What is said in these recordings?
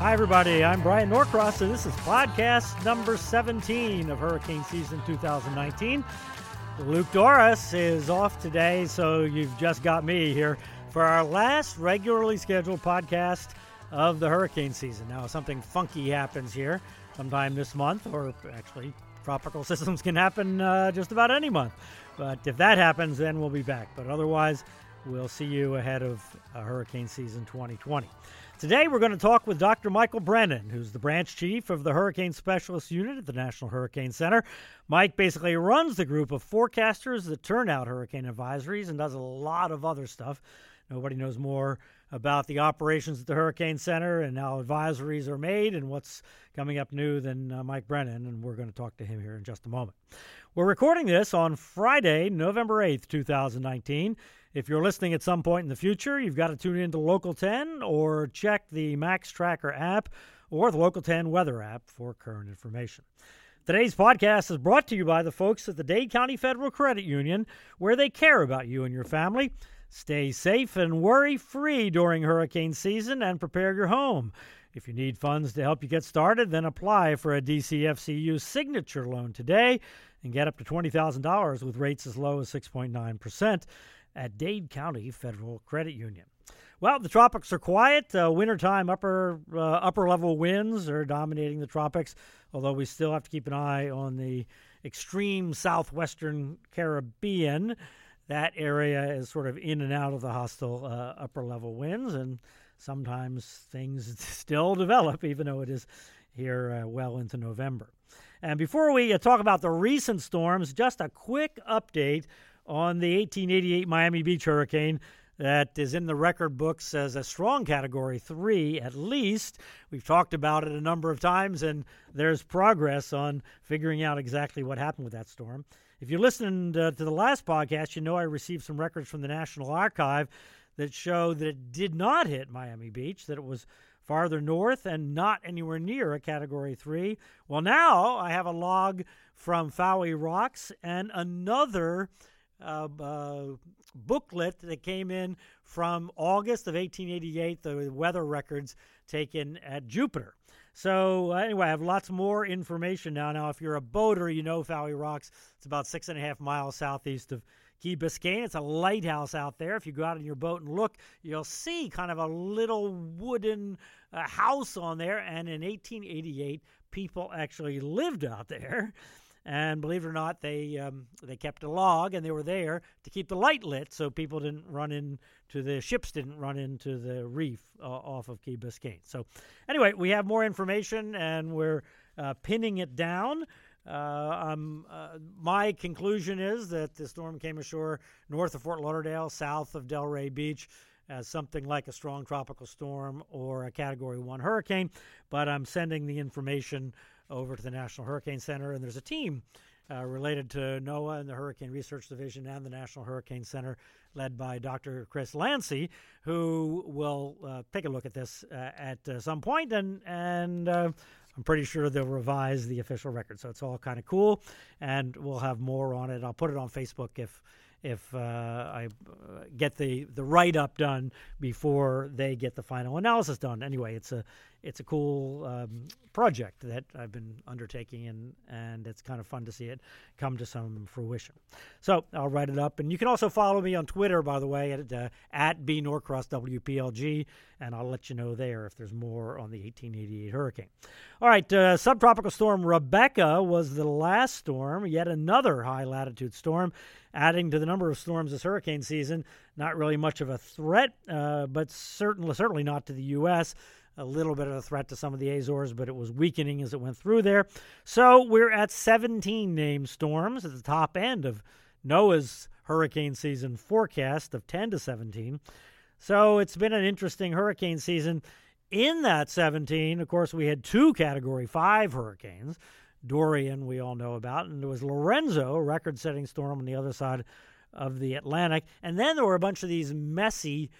Hi, everybody. I'm Bryan Norcross, and this is podcast number 17 of hurricane season 2019. Luke Doris is off today, so you've just got me here for our last regularly scheduled podcast of the hurricane season. Now, something funky happens here sometime this month, or actually, tropical systems can happen uh, just about any month. But if that happens, then we'll be back. But otherwise, we'll see you ahead of uh, hurricane season 2020. Today, we're going to talk with Dr. Michael Brennan, who's the branch chief of the Hurricane Specialist Unit at the National Hurricane Center. Mike basically runs the group of forecasters that turn out hurricane advisories and does a lot of other stuff. Nobody knows more about the operations at the Hurricane Center and how advisories are made and what's coming up new than uh, Mike Brennan, and we're going to talk to him here in just a moment. We're recording this on Friday, November 8th, 2019. If you're listening at some point in the future, you've got to tune into Local 10 or check the Max Tracker app or the Local 10 weather app for current information. Today's podcast is brought to you by the folks at the Dade County Federal Credit Union, where they care about you and your family. Stay safe and worry free during hurricane season and prepare your home. If you need funds to help you get started, then apply for a DCFCU signature loan today and get up to $20,000 with rates as low as 6.9% at Dade County Federal Credit Union. Well, the tropics are quiet. Uh, wintertime upper uh, upper level winds are dominating the tropics, although we still have to keep an eye on the extreme southwestern Caribbean. That area is sort of in and out of the hostile uh, upper level winds, and sometimes things still develop, even though it is here uh, well into November. And before we uh, talk about the recent storms, just a quick update on the 1888 Miami Beach hurricane that is in the record books as a strong category three at least. We've talked about it a number of times, and there's progress on figuring out exactly what happened with that storm. If you listened uh, to the last podcast, you know I received some records from the National Archive that show that it did not hit Miami Beach, that it was farther north and not anywhere near a category three. Well, now I have a log from Fowey Rocks and another uh, uh, booklet that came in from August of 1888, the weather records taken at Jupiter. So, anyway, I have lots more information now. Now, if you're a boater, you know Fowey Rocks. It's about six and a half miles southeast of Key Biscayne. It's a lighthouse out there. If you go out in your boat and look, you'll see kind of a little wooden uh, house on there. And in 1888, people actually lived out there. And believe it or not, they um, they kept a log, and they were there to keep the light lit, so people didn't run into the ships didn't run into the reef uh, off of Key Biscayne. So, anyway, we have more information, and we're uh, pinning it down. Uh, um, uh, my conclusion is that the storm came ashore north of Fort Lauderdale, south of Delray Beach, as something like a strong tropical storm or a Category 1 hurricane. But I'm sending the information over to the National Hurricane Center, and there's a team uh, related to NOAA and the Hurricane Research Division and the National Hurricane Center, led by Dr. Chris Landsea, who will uh, take a look at this uh, at uh, some point, and and uh, I'm pretty sure they'll revise the official record. So it's all kind of cool, and we'll have more on it. I'll put it on Facebook if if uh, I uh, get the the write up done before they get the final analysis done. Anyway, it's a it's a cool um, project that I've been undertaking, and and it's kind of fun to see it come to some fruition. So I'll write it up, and you can also follow me on Twitter, by the way, at uh, at b norcross wplg, and I'll let you know there if there's more on the 1888 hurricane. All right, uh, subtropical storm Rebecca was the last storm, yet another high latitude storm, adding to the number of storms this hurricane season. Not really much of a threat, uh, but certainly certainly not to the U.S a little bit of a threat to some of the Azores, but it was weakening as it went through there. So we're at 17 named storms at the top end of NOAA's hurricane season forecast of 10 to 17. So it's been an interesting hurricane season. In that 17, of course, we had two Category 5 hurricanes. Dorian, we all know about, and there was Lorenzo, record setting storm on the other side of the Atlantic. And then there were a bunch of these messy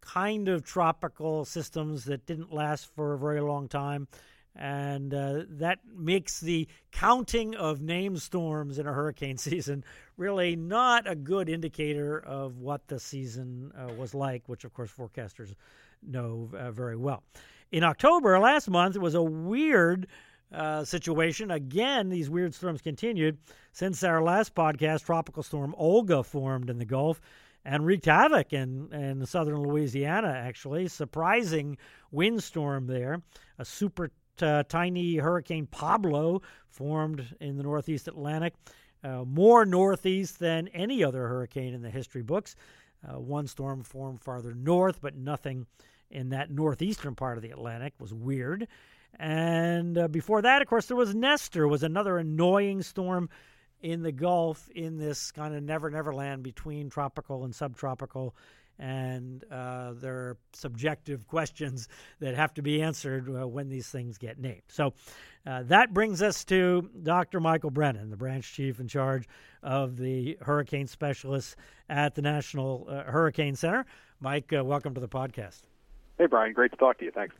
kind of tropical systems that didn't last for a very long time. and uh, that makes the counting of named storms in a hurricane season really not a good indicator of what the season uh, was like, which of course forecasters know uh, very well. In October last month, it was a weird uh, situation. Again, these weird storms continued. Since our last podcast, Tropical Storm Olga formed in the Gulf and wreaked havoc in, in southern Louisiana, actually. Surprising windstorm there. A super uh, tiny Hurricane Pablo formed in the Northeast Atlantic, uh, more northeast than any other hurricane in the history books. Uh, one storm formed farther north, but nothing in that northeastern part of the Atlantic was weird. And uh, before that, of course, there was Nestor, was another annoying storm in the Gulf in this kind of never never land between tropical and subtropical and uh, there are subjective questions that have to be answered uh, when these things get named. So uh, that brings us to Dr. Michael Brennan, the branch chief in charge of the hurricane specialists at the National uh, Hurricane Center. Mike, uh, welcome to the podcast. Hey, Bryan. Great to talk to you. Thanks.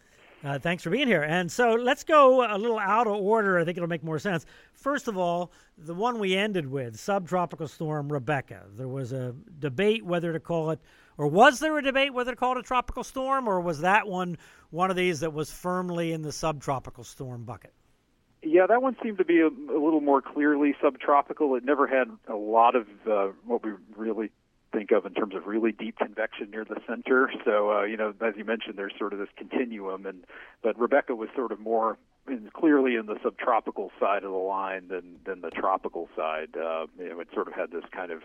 Uh, thanks for being here. And so let's go a little out of order. I think it'll make more sense. First of all, the one we ended with, subtropical storm Rebecca. There was a debate whether to call it or was there a debate whether to call it a tropical storm, or was that one one of these that was firmly in the subtropical storm bucket? Yeah, that one seemed to be a, a little more clearly subtropical. It never had a lot of uh, what we really think of in terms of really deep convection near the center. So, uh, you know, as you mentioned, there's sort of this continuum, and but Rebecca was sort of more in, clearly in the subtropical side of the line than than the tropical side. Uh, you know, it sort of had this kind of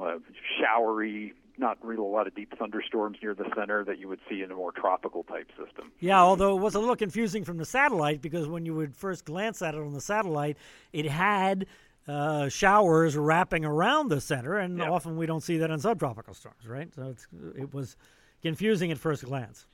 uh, showery not really a lot of deep thunderstorms near the center that you would see in a more tropical type system. Yeah, although it was a little confusing from the satellite because when you would first glance at it on the satellite, it had uh, showers wrapping around the center, and yeah. often we don't see that in subtropical storms, right? So it was confusing at first glance.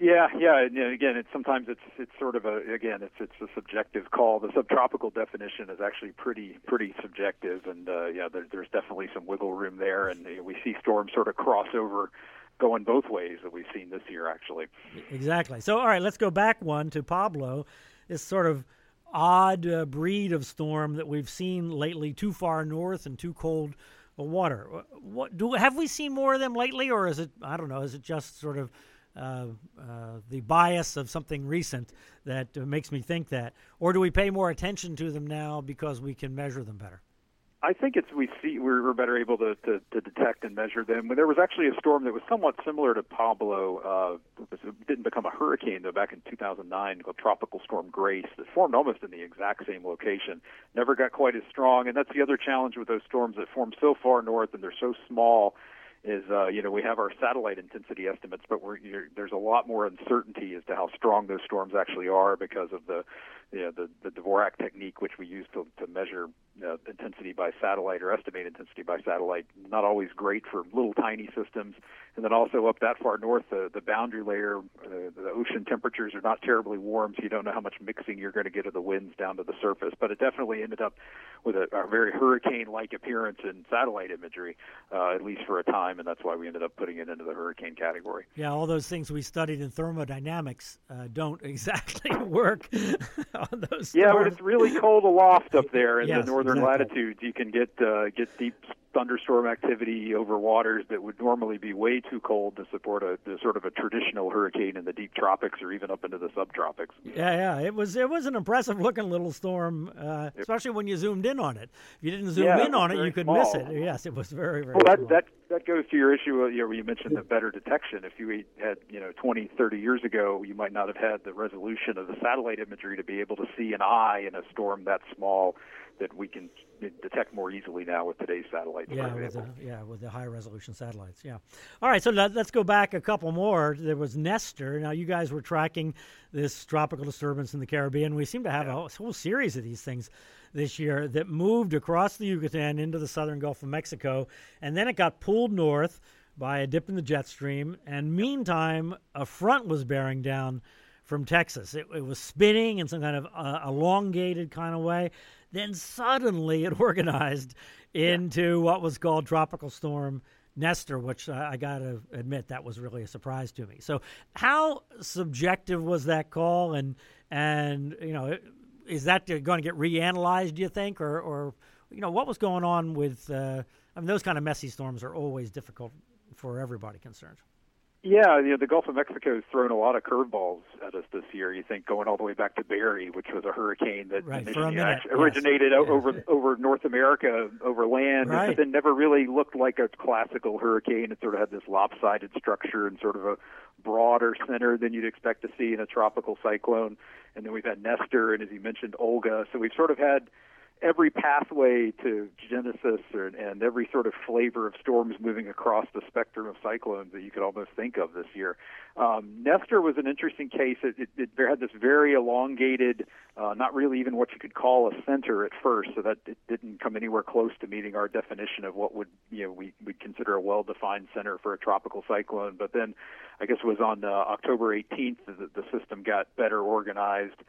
Yeah, yeah, and again, it's sometimes it's it's sort of a again it's it's a subjective call. The subtropical definition is actually pretty pretty subjective, and uh, yeah, there, there's definitely some wiggle room there, and uh, we see storms sort of cross over, going both ways that we've seen this year actually. Exactly. So, all right, let's go back one to Pablo. This sort of odd uh, breed of storm that we've seen lately, too far north and too cold water. What do have we seen more of them lately, or is it I don't know? Is it just sort of uh, uh, the bias of something recent that uh, makes me think that, or do we pay more attention to them now because we can measure them better? I think it's we see we're, we're better able to, to, to detect and measure them. When there was actually a storm that was somewhat similar to Pablo. Uh, it didn't become a hurricane though back in 2009 called Tropical Storm Grace that formed almost in the exact same location. Never got quite as strong, and that's the other challenge with those storms that form so far north and they're so small is uh, you know we have our satellite intensity estimates, but we're, there's a lot more uncertainty as to how strong those storms actually are because of the you know, the the Dvorak technique, which we use to to measure intensity by satellite or estimate intensity by satellite, not always great for little tiny systems. And then also up that far north, the the boundary layer, uh, the ocean temperatures are not terribly warm, so you don't know how much mixing you're going to get of the winds down to the surface. But it definitely ended up with a, a very hurricane-like appearance in satellite imagery, uh, at least for a time, and that's why we ended up putting it into the hurricane category. Yeah, all those things we studied in thermodynamics uh, don't exactly work on those. Yeah, but it's really cold aloft up there in yes, the northern exactly. latitudes. You can get uh, get deep thunderstorm activity over waters that would normally be way too cold to support a, sort of a traditional hurricane in the deep tropics or even up into the subtropics. Yeah, yeah, it was it was an impressive looking little storm, uh, especially when you zoomed in on it. If you didn't zoom yeah, in on it, you could small. miss it. Yes, it was very very. Well, that small. that that goes to your issue. You know, you mentioned the better detection. If you had you know 20, 30 years ago, you might not have had the resolution of the satellite imagery to be able to see an eye in a storm that small that we can detect more easily now with today's satellites. Yeah, with the, yeah, with the high resolution satellites. Yeah. All right, so let, us go back a couple more. There was Nestor. Now you guys were tracking this tropical disturbance in the Caribbean. We seem to have yeah. a whole series of these things this year that moved across the Yucatan into the southern Gulf of Mexico, and then it got pulled north by a dip in the jet stream. And meantime, a front was bearing down from Texas. It, it was spinning in some kind of uh, elongated kind of way. Then suddenly it organized into yeah. what was called Tropical Storm Nestor, which I, I got to admit that was really a surprise to me. So, how subjective was that call, and and you know, is that going to get reanalyzed? Do you think, or or you know, what was going on with? Uh, I mean, those kind of messy storms are always difficult for everybody concerned. Yeah, you know, the Gulf of Mexico has thrown a lot of curveballs at us this year. You think going all the way back to Barry, which was a hurricane that right, originated yes. over over North America over land, right. but then never really looked like a classical hurricane. It sort of had this lopsided structure and sort of a broader center than you'd expect to see in a tropical cyclone. And then we've had Nestor, and as you mentioned, Olga. So we've sort of had every pathway to genesis or, and every sort of flavor of storms moving across the spectrum of cyclones that you could almost think of this year. Um, Nestor was an interesting case. It, it, it had this very elongated, uh, not really even what you could call a center at first, so that it didn't come anywhere close to meeting our definition of what would you know we would consider a well-defined center for a tropical cyclone. But then, I guess it was on uh, October 18th that the system got better organized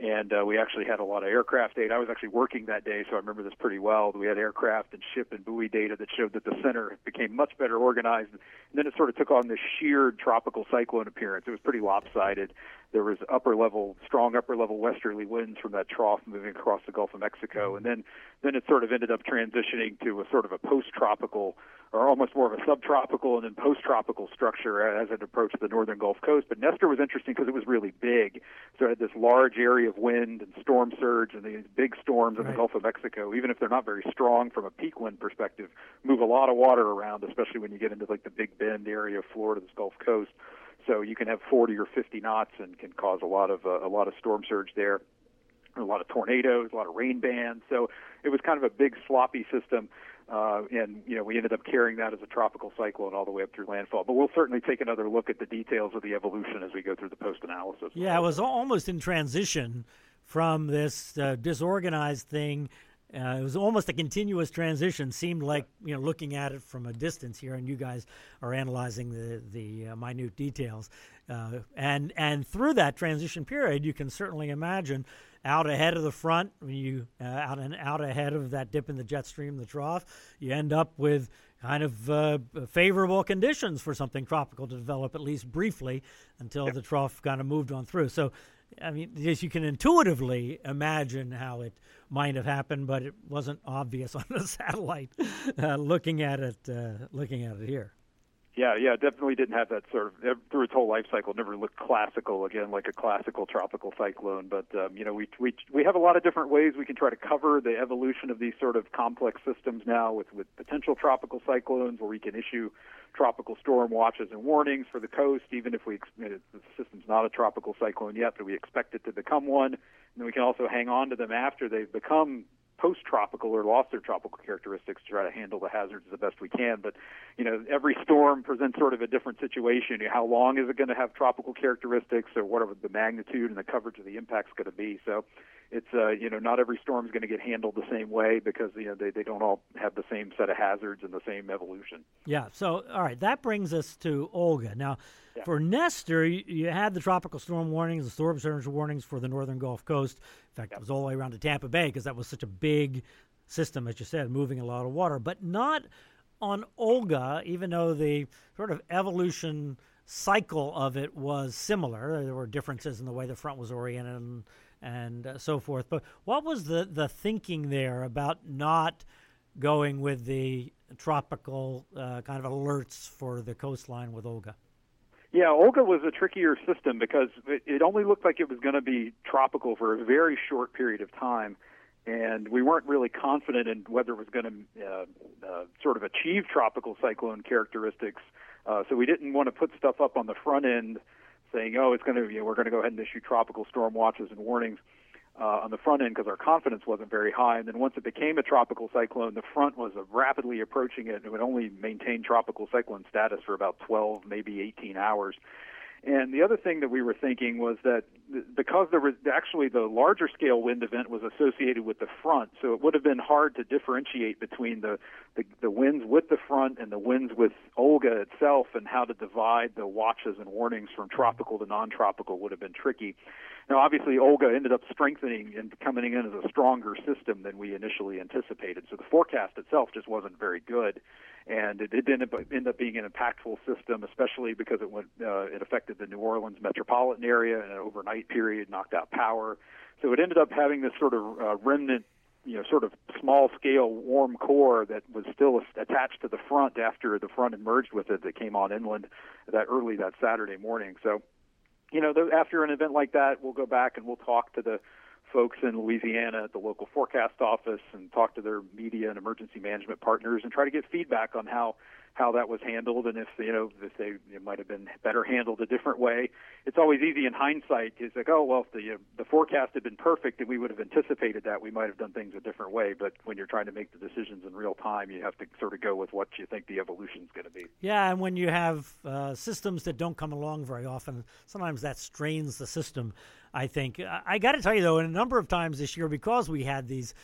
and uh, we actually had a lot of aircraft data. I was actually working that day, so I remember this pretty well. We had aircraft and ship and buoy data that showed that the center became much better organized. And then it sort of took on this sheared tropical cyclone appearance. It was pretty lopsided. There was upper level, strong upper level westerly winds from that trough moving across the Gulf of Mexico, mm-hmm. and then then it sort of ended up transitioning to a sort of a post-tropical or almost more of a subtropical and then post-tropical structure as it approached the northern Gulf Coast. But Nestor was interesting because it was really big, so it had this large area of wind and storm surge and these big storms in the Gulf of Mexico, even if they're not very strong from a peak wind perspective, move a lot of water around, especially when you get into like the Big Bend area of Florida, this Gulf Coast. So you can have 40 or 50 knots and can cause a lot of uh, a lot of storm surge there a lot of tornadoes, a lot of rain bands. So it was kind of a big sloppy system. Uh, and you know we ended up carrying that as a tropical cyclone all the way up through landfall. But we'll certainly take another look at the details of the evolution as we go through the post analysis. Yeah, it was almost in transition from this uh, disorganized thing. Uh, it was almost a continuous transition. Seemed like you know looking at it from a distance here, and you guys are analyzing the the uh, minute details. Uh, and and through that transition period, you can certainly imagine out ahead of the front, when you uh, out and out ahead of that dip in the jet stream, the trough, you end up with kind of uh, favorable conditions for something tropical to develop at least briefly until yep. the trough kind of moved on through. So, I mean, yes, you can intuitively imagine how it might have happened, but it wasn't obvious on the satellite uh, looking at it. Uh, looking at it here. Yeah, yeah, definitely didn't have that sort of through its whole life cycle. Never looked classical again, like a classical tropical cyclone. But um, you know, we we we have a lot of different ways we can try to cover the evolution of these sort of complex systems now, with with potential tropical cyclones, where we can issue tropical storm watches and warnings for the coast, even if we the system's not a tropical cyclone yet, but we expect it to become one. And then we can also hang on to them after they've become post-tropical or lost their tropical characteristics to try to handle the hazards the best we can. But you know, every storm presents sort of a different situation. How long is it going to have tropical characteristics, or whatever the magnitude and the coverage of the impact's going to be? So it's uh, you know not every storm is going to get handled the same way because you know they, they don't all have the same set of hazards and the same evolution. Yeah. So all right, that brings us to Olga. Now, yeah. for Nestor, you, you, had the tropical storm warnings, the storm surge warnings for the northern Gulf Coast. In fact, yep. it was all the way around to Tampa Bay because that was such a big system, as you said, moving a lot of water, but not on Olga, even though the sort of evolution cycle of it was similar. There were differences in the way the front was oriented and and uh, so forth. But what was the, the thinking there about not going with the tropical uh, kind of alerts for the coastline with Olga? Yeah, Olga was a trickier system because it, only looked like it was going to be tropical for a very short period of time. And we weren't really confident in whether it was going to uh, uh, sort of achieve tropical cyclone characteristics. Uh, so we didn't want to put stuff up on the front end saying, "Oh, it's going to, you know, we're going to go ahead and issue tropical storm watches and warnings." Uh, on the front end because our confidence wasn't very high. And then once it became a tropical cyclone, the front was rapidly approaching it and it would only maintain tropical cyclone status for about 12, maybe 18 hours. And the other thing that we were thinking was that because there was actually the larger scale wind event was associated with the front, so it would have been hard to differentiate between the, the, the winds with the front and the winds with Olga itself and how to divide the watches and warnings from tropical to non-tropical would have been tricky. Now, obviously, Olga ended up strengthening and coming in as a stronger system than we initially anticipated. So the forecast itself just wasn't very good, and it did end up, end up being an impactful system, especially because it went uh, it affected the New Orleans metropolitan area in an overnight period, knocked out power. So it ended up having this sort of uh, remnant you know sort of small scale warm core that was still attached to the front after the front had merged with it that came on inland that early that Saturday morning. So, you know, after an event like that, we'll go back and we'll talk to the folks in Louisiana at the local forecast office and talk to their media and emergency management partners and try to get feedback on how how that was handled and if you know if they it might have been better handled a different way. It's always easy in hindsight. It's like oh well if the uh, the forecast had been perfect and we would have anticipated that we might have done things a different way. But when you're trying to make the decisions in real time, you have to sort of go with what you think the evolution is going to be. Yeah, and when you have uh, systems that don't come along very often, sometimes that strains the system. I think I got to tell you though, in a number of times this year because we had these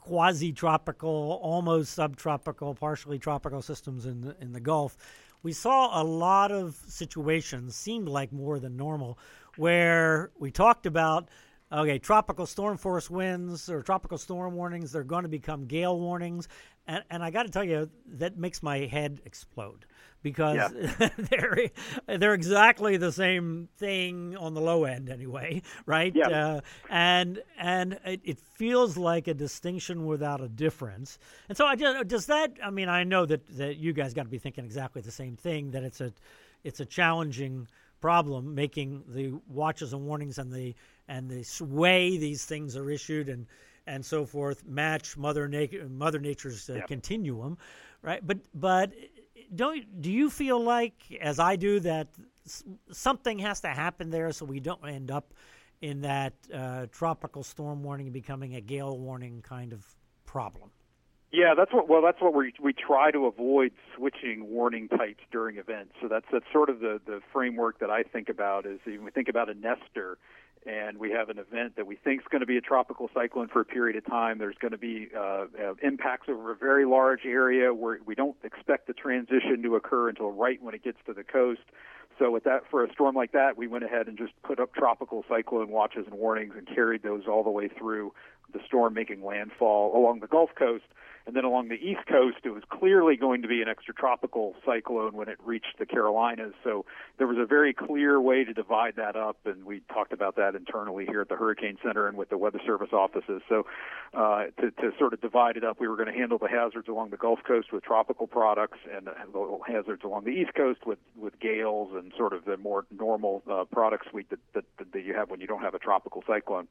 quasi tropical, almost subtropical, partially tropical systems in the, in the Gulf, we saw a lot of situations, seemed like more than normal, where we talked about okay, tropical storm force winds or tropical storm warnings, they're going to become gale warnings. And, and I got to tell you, that makes my head explode because yeah. they're they're exactly the same thing on the low end anyway, right? Yeah. Uh, and and it, it, feels like a distinction without a difference. And so I just, does that? I mean, I know that that you guys got to be thinking exactly the same thing. That it's a it's a challenging problem making the watches and warnings and the and the way these things are issued and and so forth match mother nature mother nature's uh, continuum right but but don't do you feel like, as I do, that something has to happen there so we don't end up in that uh, tropical storm warning becoming a gale warning kind of problem? Yeah, that's what. Well, that's what we we try to avoid switching warning types during events. So that's that's sort of the the framework that I think about. Is we think about a Nestor and we have an event that we think is going to be a tropical cyclone for a period of time. There's going to be uh, uh, impacts over a very large area where we don't expect the transition to occur until right when it gets to the coast. So with that, for a storm like that, we went ahead and just put up tropical cyclone watches and warnings and carried those all the way through the storm making landfall along the Gulf Coast. And then along the East Coast, it was clearly going to be an extratropical cyclone when it reached the Carolinas. So there was a very clear way to divide that up, and we talked about that internally here at the Hurricane Center and with the Weather Service offices. So uh, to, to sort of divide it up, we were going to handle the hazards along the Gulf Coast with tropical products and the hazards along the East Coast with, with gales and sort of the more normal uh, product suite that, that, that you have when you don't have a tropical cyclone.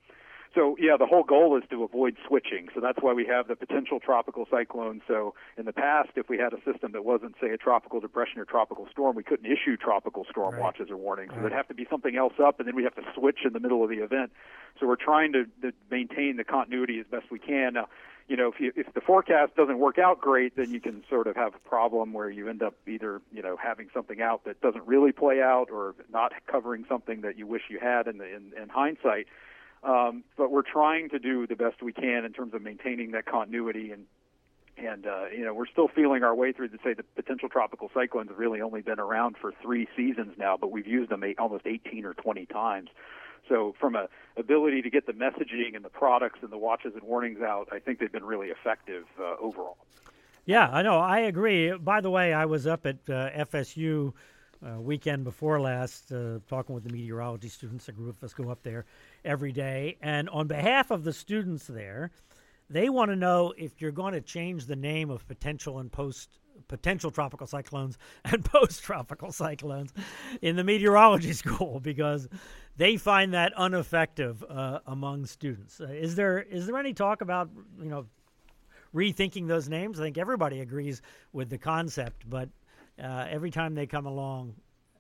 So yeah, the whole goal is to avoid switching. So that's why we have the potential tropical cyclone. So in the past, if we had a system that wasn't, say, a tropical depression or tropical storm, we couldn't issue tropical storm right. watches or warnings. So right. there'd have to be something else up, and then we have to switch in the middle of the event. So we're trying to, to maintain the continuity as best we can. Now, you know, if you if the forecast doesn't work out great, then you can sort of have a problem where you end up either you know having something out that doesn't really play out, or not covering something that you wish you had in the in, in hindsight. Um, but we're trying to do the best we can in terms of maintaining that continuity and and uh, you know we're still feeling our way through to say the potential tropical cyclones have really only been around for three seasons now, but we've used them eight, almost 18 or 20 times. So from a ability to get the messaging and the products and the watches and warnings out, I think they've been really effective uh, overall. Yeah, I know. I agree. By the way, I was up at uh, FSU uh, weekend before last, uh, talking with the meteorology students. A group of us go up there every day. And on behalf of the students there, they want to know if you're going to change the name of potential and post potential tropical cyclones and post tropical cyclones in the meteorology school because they find that ineffective uh, among students. Uh, is there is there any talk about you know rethinking those names? I think everybody agrees with the concept, but uh, every time they come along,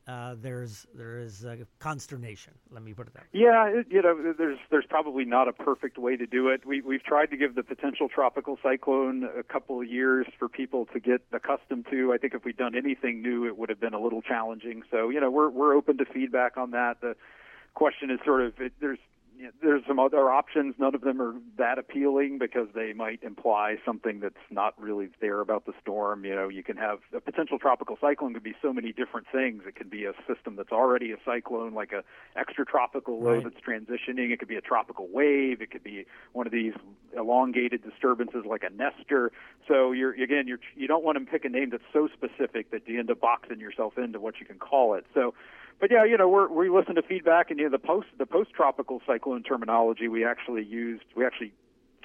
uh, there's there is consternation. Let me put it that. Way. Yeah, it, you know, there's there's probably not a perfect way to do it. We we've tried to give the potential tropical cyclone a couple of years for people to get accustomed to. I think if we'd done anything new, it would have been a little challenging. So you know, we're we're open to feedback on that. The question is sort of it, there's there's some other options. None of them are that appealing because they might imply something that's not really there about the storm. You know, you can have a potential tropical cyclone could be so many different things. It could be a system that's already a cyclone, like a extratropical low Right. that's transitioning. It could be a tropical wave. It could be one of these elongated disturbances like a Nestor. So you're again, you're you don't want to pick a name that's so specific that you end up boxing yourself into what you can call it. So but yeah, you know, we're, we listen to feedback, and you know, the post the post tropical cyclone terminology we actually used. We actually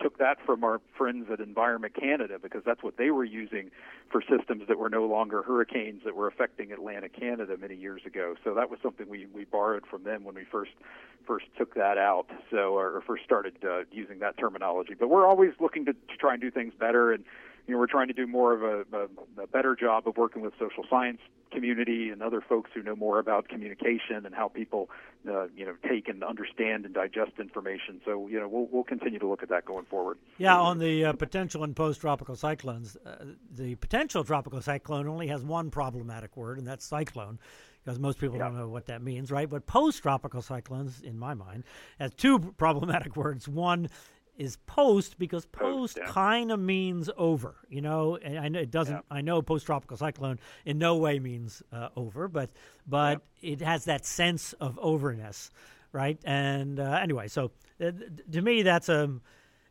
took that from our friends at Environment Canada because that's what they were using for systems that were no longer hurricanes that were affecting Atlantic Canada many years ago. So that was something we we borrowed from them when we first first took that out. So or first started uh, using that terminology. But we're always looking to, to try and do things better and you know, we're trying to do more of a, a, a better job of working with social science community and other folks who know more about communication and how people, uh, you know, take and understand and digest information. So, you know, we'll we'll continue to look at that going forward. Yeah, on the uh, potential and post tropical cyclones, uh, the potential tropical cyclone only has one problematic word, and that's cyclone, because most people don't know what that means, right? But post tropical cyclones, in my mind, has two problematic words. One is post because post yeah. kind of means over, you know. And I know it doesn't. Yeah. I know post tropical cyclone in no way means uh, over, but but it has that sense of overness, right? And uh, anyway, so uh, to me, that's a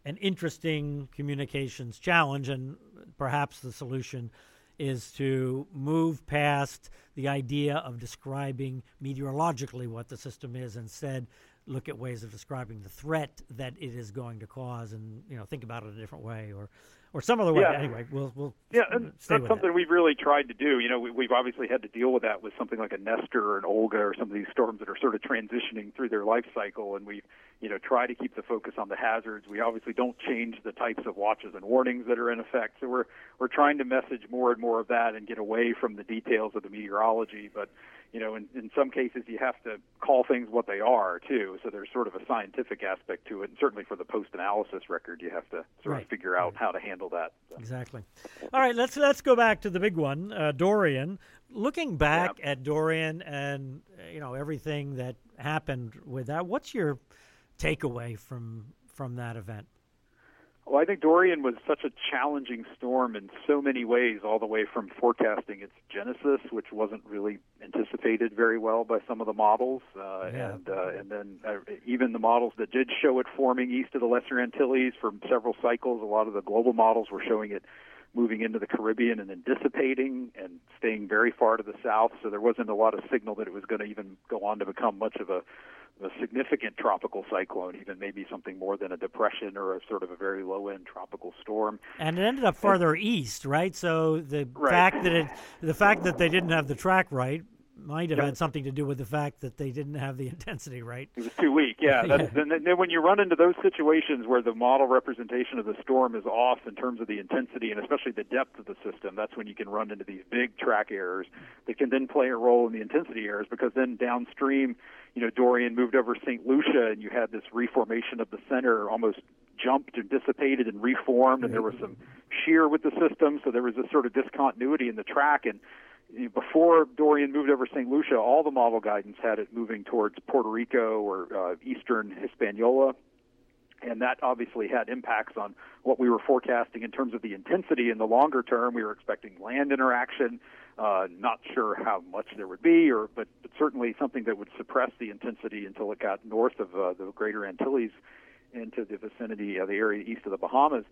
an interesting communications challenge, and perhaps the solution is to move past the idea of describing meteorologically what the system is, instead look at ways of describing the threat that it is going to cause, and you know think about it a different way, or or some other way. Yeah. Anyway, we'll we'll Yeah, that's something that. we've really tried to do. You know, we, we've obviously had to deal with that with something like a Nestor or an Olga or some of these storms that are sort of transitioning through their life cycle, and we, you know, try to keep the focus on the hazards. We obviously don't change the types of watches and warnings that are in effect. So we're we're trying to message more and more of that and get away from the details of the meteorology. But you know, in, in some cases you have to call things what they are too. So there's sort of a scientific aspect to it, and certainly for the post-analysis record, you have to sort Right. of figure out how to handle that. So. Exactly. All right, let's let's go back to the big one, uh, Dorian. Looking back at Dorian and you know everything that happened with that, what's your takeaway from from that event? Well, I think Dorian was such a challenging storm in so many ways, all the way from forecasting its genesis, which wasn't really anticipated very well by some of the models, uh, Yeah. and uh, and then uh, even the models that did show it forming east of the Lesser Antilles for several cycles. A lot of the global models were showing it moving into the Caribbean and then dissipating and staying very far to the south. So there wasn't a lot of signal that it was going to even go on to become much of a, a significant tropical cyclone, even maybe something more than a depression or a sort of a very low end tropical storm. And it ended up farther east, right? So the Right. fact that it, the fact that they didn't have the track right, might have Yeah. had something to do with the fact that they didn't have the intensity right. It was too weak. Yeah. That's, Yeah. And then when you run into those situations where the model representation of the storm is off in terms of the intensity and especially the depth of the system, that's when you can run into these big track errors that can then play a role in the intensity errors because then downstream, you know, Dorian moved over St. Lucia and you had this reformation of the center almost jumped and dissipated and reformed and there was some shear with the system so there was this sort of discontinuity in the track and before Dorian moved over St. Lucia, all the model guidance had it moving towards Puerto Rico or uh, eastern Hispaniola. And that obviously had impacts on what we were forecasting in terms of the intensity in the longer term. We were expecting land interaction, uh, not sure how much there would be, or but, but certainly something that would suppress the intensity until it got north of uh, the Greater Antilles into the vicinity of the area east of the Bahamas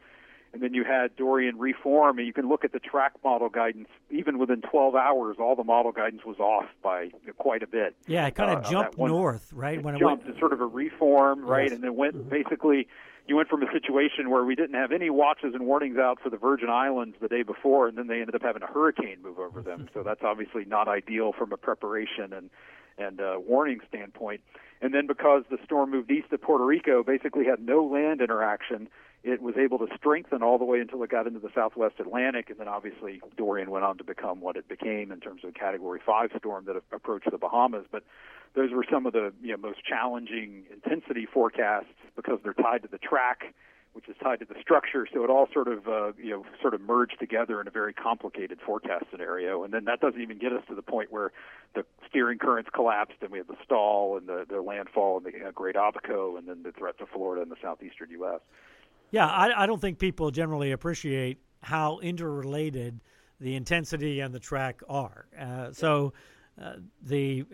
and then you had Dorian reform, and you can look at the track model guidance. Even within 12 hours, all the model guidance was off by quite a bit. Yeah, it kind Uh, of on jumped one- north, right? It when it went, to sort of a reform, right? Yes. And then went basically. You went from a situation where we didn't have any watches and warnings out for the Virgin Islands the day before, and then they ended up having a hurricane move over them. So that's obviously not ideal from a preparation and and uh, warning standpoint. And then because the storm moved east of Puerto Rico, basically had no land interaction, it was able to strengthen all the way until it got into the southwest Atlantic, and then obviously Dorian went on to become what it became in terms of a Category Five storm that approached the Bahamas. But those were some of the you know, most challenging intensity forecasts because they're tied to the track. which is tied to the structure. So it all sort of uh, you know sort of merged together in a very complicated forecast scenario. And then that doesn't even get us to the point where the steering currents collapsed and we had the stall and the, the landfall and the uh, Great Abaco and then the threat to Florida and the southeastern U.S. Yeah, I, I don't think people generally appreciate how interrelated the intensity and the track are. Uh, so uh, the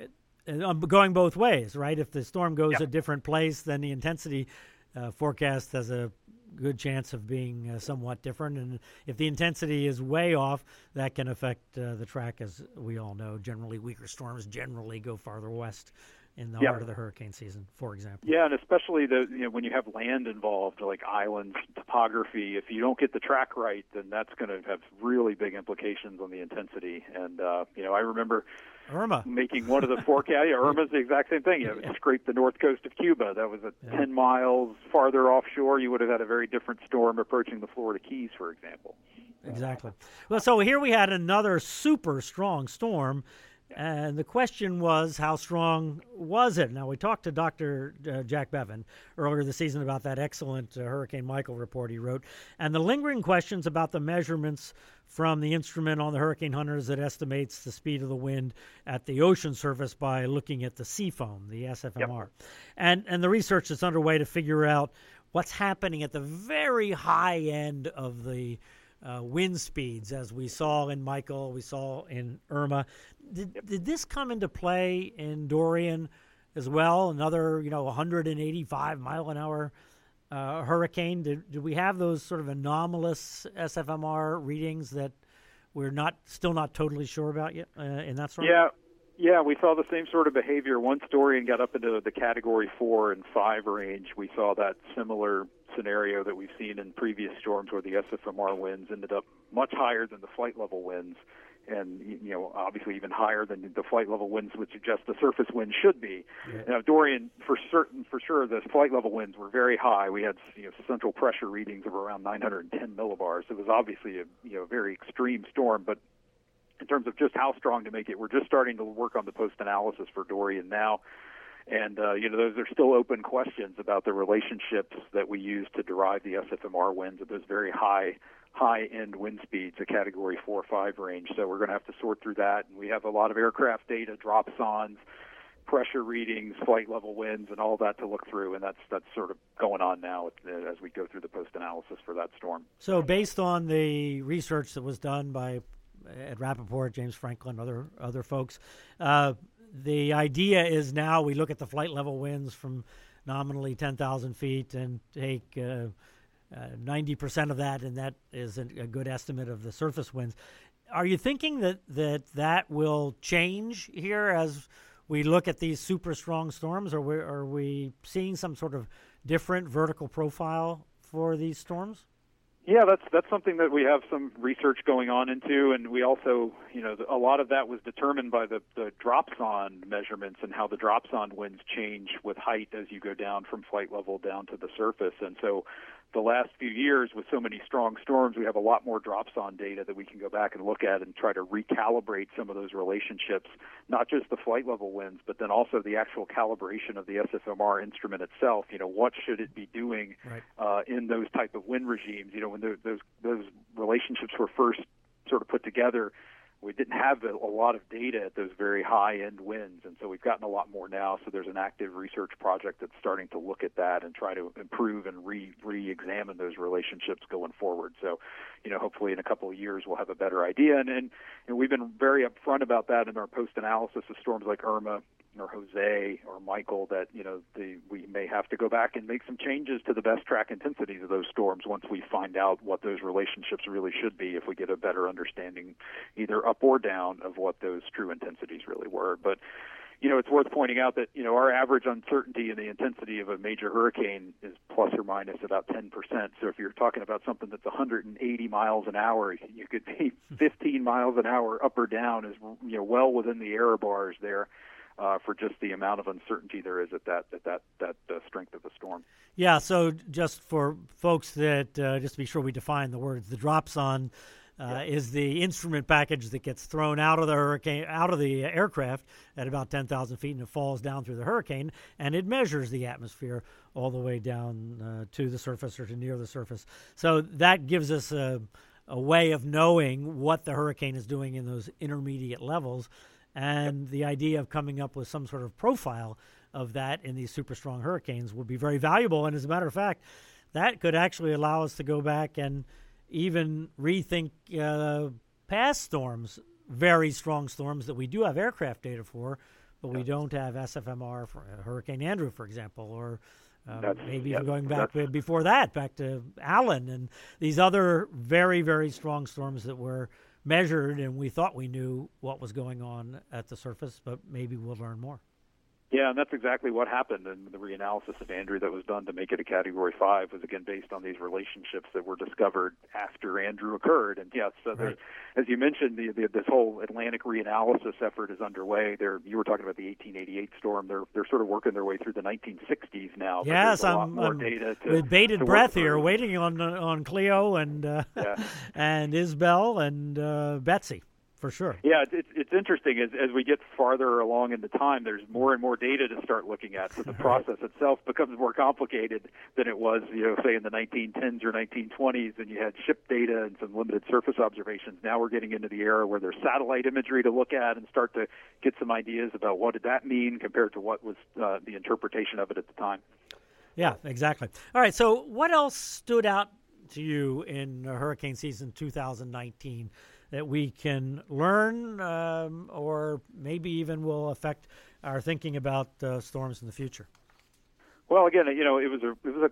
uh, going both ways, right? If the storm goes yeah. a different place, then the intensity uh, forecast has a good chance of being uh, somewhat different. And if the intensity is way off, that can affect uh, the track, as we all know. Generally, weaker storms generally go farther west in the yeah. heart of the hurricane season, for example. Yeah, and especially the you know when you have land involved, like islands, topography. If you don't get the track right, then that's going to have really big implications on the intensity. And uh, you know, I remember Irma making one of the forecasts. Yeah, Irma's the exact same thing. You know, it scraped the north coast of Cuba. That was at Yeah. 10 miles farther offshore. You would have had a very different storm approaching the Florida Keys, for example. Exactly. Well, so here we had another super strong storm, and the question was, how strong was it? Now, we talked to Dr. Uh, Jack Beven earlier this season about that excellent uh, Hurricane Michael report he wrote, and the lingering questions about the measurements from the instrument on the Hurricane Hunters that estimates the speed of the wind at the ocean surface by looking at the sea foam, the SFMR, and and the research that's underway to figure out what's happening at the very high end of the uh, wind speeds, as we saw in Michael, we saw in Irma. Did, did this come into play in Dorian as well? Another, you know, 185 mile an hour uh, hurricane. Did, did we have those sort of anomalous SFMR readings that we're not still not totally sure about yet uh, in that storm? Yeah, yeah, we saw the same sort of behavior. Once Dorian got up into the category four and five range, we saw that similar scenario that we've seen in previous storms where the SFMR winds ended up much higher than the flight level winds. And you know, obviously, even higher than the flight level winds would suggest the surface wind should be. Yeah. Now, Dorian, for certain, for sure, the flight level winds were very high. We had you know central pressure readings of around 910 millibars. It was obviously a you know very extreme storm, but in terms of just how strong to make it. We're just starting to work on the post analysis for Dorian now. And uh, you know, those are still open questions about the relationships that we use to derive the SFMR winds at those very high high end wind speeds, a category four or five range. So we're going to have to sort through that. And we have a lot of aircraft data, dropsondes, pressure readings, flight level winds, and all that to look through. And that's that's sort of going on now as we go through the post analysis for that storm. So, based on the research that was done by Ed Rappaport, James Franklin, other other folks, uh, the idea is now we look at the flight level winds from nominally 10,000 feet and take uh, Uh, ninety percent of that, and that is a, good estimate of the surface winds. Are you thinking that that that will change here as we look at these super strong storms, or we, are we seeing some sort of different vertical profile for these storms? Yeah, that's that's something that we have some research going on into, and we also, you know, a lot of that was determined by the the dropsonde measurements and how the dropsonde winds change with height as you go down from flight level down to the surface, and so the last few years with so many strong storms, we have a lot more dropsonde data that we can go back and look at and try to recalibrate some of those relationships, not just the flight level winds, but then also the actual calibration of the SFMR instrument itself. You know, what should it be doing Right. uh, in those type of wind regimes? You know, when those those relationships were first sort of put together, we didn't have a, lot of data at those very high end winds, and so we've gotten a lot more now. So there's an active research project that's starting to look at that and try to improve and re re-examine those relationships going forward. So, you know, hopefully in a couple of years we'll have a better idea. And and, and we've been very upfront about that in our post analysis of storms like Irma or Jose or Michael that you know the we may have to go back and make some changes to the best track intensities of those storms once we find out what those relationships really should be if we get a better understanding either up or down of what those true intensities really were. But you know it's worth pointing out that you know our average uncertainty in the intensity of a major hurricane is plus or minus about 10% so if you're talking about something that's 180 miles an hour you could be 15 miles an hour up or down is you know well within the error bars there uh, for just the amount of uncertainty there is at that at that that uh, strength of the storm. Yeah, so just for folks that uh, just to be sure we define the words, the dropsonde uh, is the instrument package that gets thrown out of the hurricane, out of the aircraft at about 10,000 feet, and it falls down through the hurricane, and it measures the atmosphere all the way down uh, to the surface or to near the surface. So that gives us a, a way of knowing what the hurricane is doing in those intermediate levels, and the idea of coming up with some sort of profile of that in these super strong hurricanes would be very valuable. And as a matter of fact, that could actually allow us to go back and even rethink uh, past storms, very strong storms that we do have aircraft data for, but we don't have SFMR for uh, Hurricane Andrew, for example, or um, maybe even going back before that, back to Allen and these other very, very strong storms that were measured, and we thought we knew what was going on at the surface, but maybe we'll learn more. Yeah, and that's exactly what happened. And the reanalysis of Andrew that was done to make it a Category Five was again based on these relationships that were discovered after Andrew occurred. And yes, so right. as you mentioned, the, the, this whole Atlantic reanalysis effort is underway. There, you were talking about the 1888 storm. They're they're sort of working their way through the 1960s now. Yes, I'm, I'm to, with bated breath here, waiting on on Cleo and uh, yeah. and Isbell and uh, Betsy for sure. Yeah, it's it's interesting as as we get farther along in the time. There's more and more data to start looking at, so the process itself becomes more complicated than it was, you know, say in the 1910s or 1920s, and you had ship data and some limited surface observations. Now we're getting into the era where there's satellite imagery to look at and start to get some ideas about what did that mean compared to what was uh, the interpretation of it at the time. Yeah, exactly. All right, so what else stood out to you in hurricane season 2019? That we can learn um, or maybe even will affect our thinking about uh, storms in the future? Well, again, you know, it was a it was a,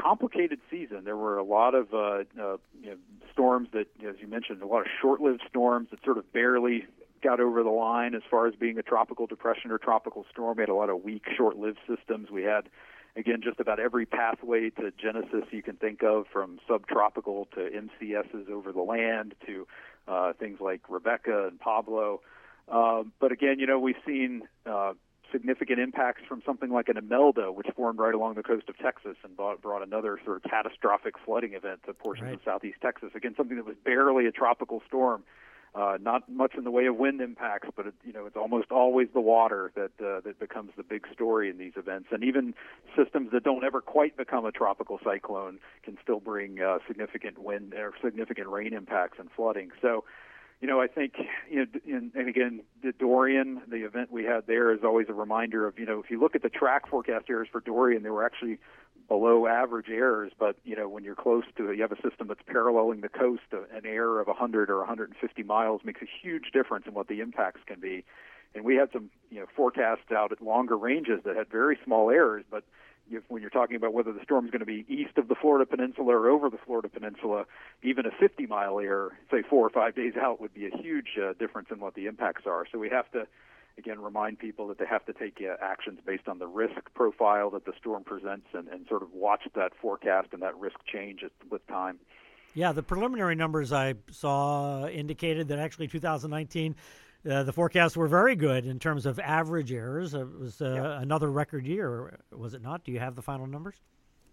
complicated season. There were a lot of uh, uh, you know, storms that, as you mentioned, a lot of short-lived storms that sort of barely got over the line as far as being a tropical depression or tropical storm. We had a lot of weak, short-lived systems. We had again, just about every pathway to genesis you can think of, from subtropical to MCSs over the land to uh, things like Rebekah and Pablo. Uh, but again, you know, we've seen uh, significant impacts from something like an Imelda, which formed right along the coast of Texas and brought, brought another sort of catastrophic flooding event to portions right. of southeast Texas. Again, something that was barely a tropical storm uh, not much in the way of wind impacts, but it, you know it's almost always the water that uh, that becomes the big story in these events. And even systems that don't ever quite become a tropical cyclone can still bring uh, significant wind or significant rain impacts and flooding. So, you know, I think you know, and, and again, the Dorian, the event we had there is always a reminder of you know if you look at the track forecast errors for Dorian, they were actually below average errors, but you know when you're close to you have a system that's paralleling the coast, an error of 100 or 150 miles makes a huge difference in what the impacts can be. And we had some you know forecasts out at longer ranges that had very small errors, but if, when you're talking about whether the storm is going to be east of the Florida Peninsula or over the Florida Peninsula, even a 50 mile error, say four or five days out, would be a huge uh, difference in what the impacts are. So we have to again remind people that they have to take uh, actions based on the risk profile that the storm presents and, and sort of watch that forecast and that risk change with time. Yeah, the preliminary numbers I saw indicated that actually 2019, uh, the forecasts were very good in terms of average errors. It was uh, yeah. another record year, was it not? Do you have the final numbers?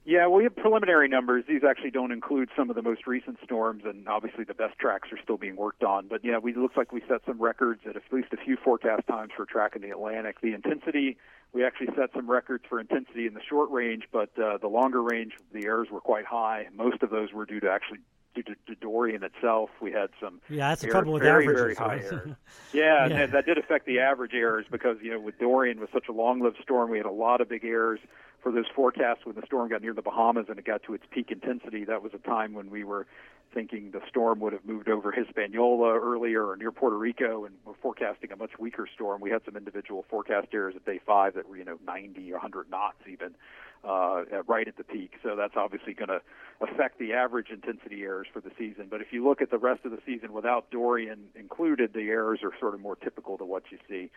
Yeah, well, we have preliminary numbers. These actually don't include some of the most recent storms, and obviously the best tracks are still being worked on. But yeah, we it looks like we set some records at at least a few forecast times for track in the Atlantic. The intensity, we actually set some records for intensity in the short range, but uh, the longer range, the errors were quite high. Most of those were due to actually due to, to Dorian itself. We had some yeah, that's the trouble with very averages. very high errors. Yeah, yeah. That did affect the average errors because you know with Dorian was such a long-lived storm, we had a lot of big errors for those forecasts when the storm got near the Bahamas and it got to its peak intensity. That was a time when we were thinking the storm would have moved over Hispaniola earlier or near Puerto Rico, and we're forecasting a much weaker storm. We had some individual forecast errors at day five that were, you know, 90 or 100 knots even, uh, right at the peak. So that's obviously going to affect the average intensity errors for the season. But if you look at the rest of the season without Dorian included, the errors are sort of more typical to what you see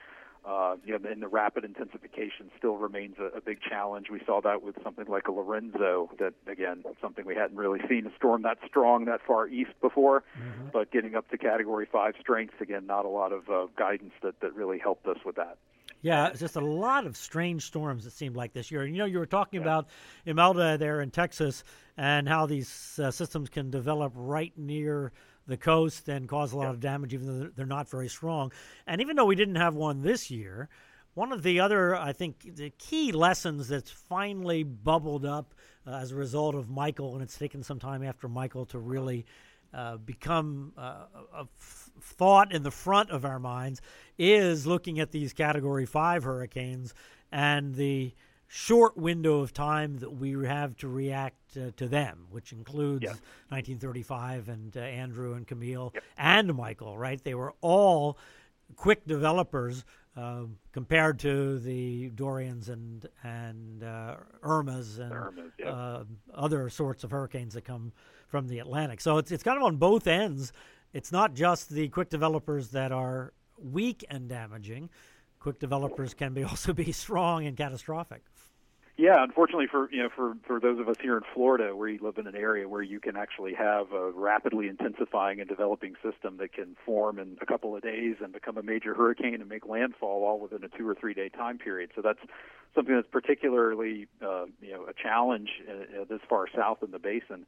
uh, you know, and the rapid intensification still remains a, a big challenge. We saw that with something like a Lorenzo, that again, something we hadn't really seen a storm that strong that far east before, mm-hmm. but getting up to Category Five strength again, not a lot of uh, guidance that that really helped us with that. Yeah, it's just a lot of strange storms it seemed like this year. You know, you were talking yeah. about Imelda there in Texas and how these uh, systems can develop right near the coast and cause a lot of damage, even though they're not very strong. And even though we didn't have one this year, one of the other, I think, the key lessons that's finally bubbled up uh, as a result of Michael, and it's taken some time after Michael to really uh, become uh, a f- thought in the front of our minds, is looking at these Category 5 hurricanes and the short window of time that we have to react uh, to them, which includes 1935 and uh, Andrew and Camille yep. and Michael, right? They were all quick developers uh, compared to the Dorians and and uh, Irmas and Irmas. Uh, other sorts of hurricanes that come from the Atlantic. So it's it's kind of on both ends. It's not just the quick developers that are weak and damaging. Quick developers can be also be strong and catastrophic. Yeah, unfortunately for you know for for those of us here in Florida, where you live in an area where you can actually have a rapidly intensifying and developing system that can form in a couple of days and become a major hurricane and make landfall all within a two or three day time period. So that's something that's particularly uh, you know a challenge uh, this far south in the basin.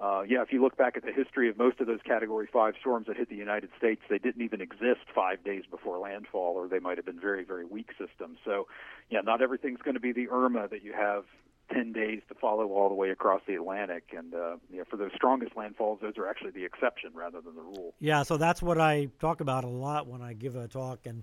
Uh, yeah, if you look back at the history of most of those Category 5 storms that hit the United States, they didn't even exist five days before landfall, or they might have been very, very weak systems. So, yeah, not everything's going to be the Irma that you have 10 days to follow all the way across the Atlantic. And uh, yeah, for those strongest landfalls, those are actually the exception rather than the rule. Yeah, so that's what I talk about a lot when I give a talk and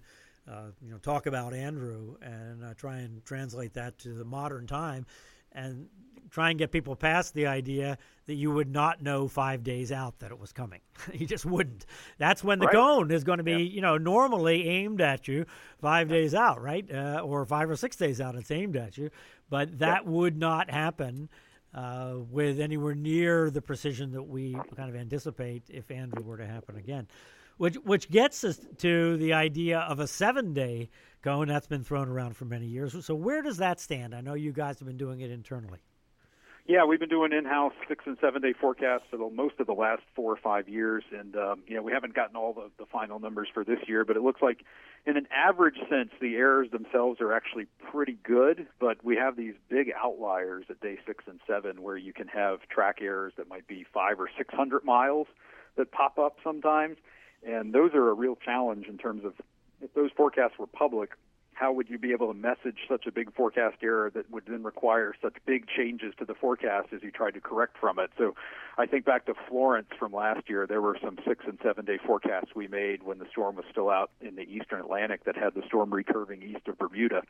uh, you know talk about Andrew and uh, try and translate that to the modern time and try and get people past the idea that you would not know five days out that it was coming. you just wouldn't. That's when the right. cone is going to be, yeah. you know, normally aimed at you five days out, right? Uh, or five or six days out, it's aimed at you. But that yeah. would not happen uh, with anywhere near the precision that we kind of anticipate if Andrew were to happen again. Which, which gets us to the idea of a seven day cone that's been thrown around for many years. So, where does that stand? I know you guys have been doing it internally. Yeah, we've been doing in-house six and seven day forecasts for the, most of the last four or five years, and um, you know we haven't gotten all the, the final numbers for this year, but it looks like, in an average sense, the errors themselves are actually pretty good. But we have these big outliers at day six and seven where you can have track errors that might be five or six hundred miles that pop up sometimes, and those are a real challenge in terms of if those forecasts were public how would you be able to message such a big forecast error that would then require such big changes to the forecast as you tried to correct from it? So I think back to Florence from last year, there were some six and seven day forecasts we made when the storm was still out in the eastern Atlantic that had the storm recurving east of Bermuda.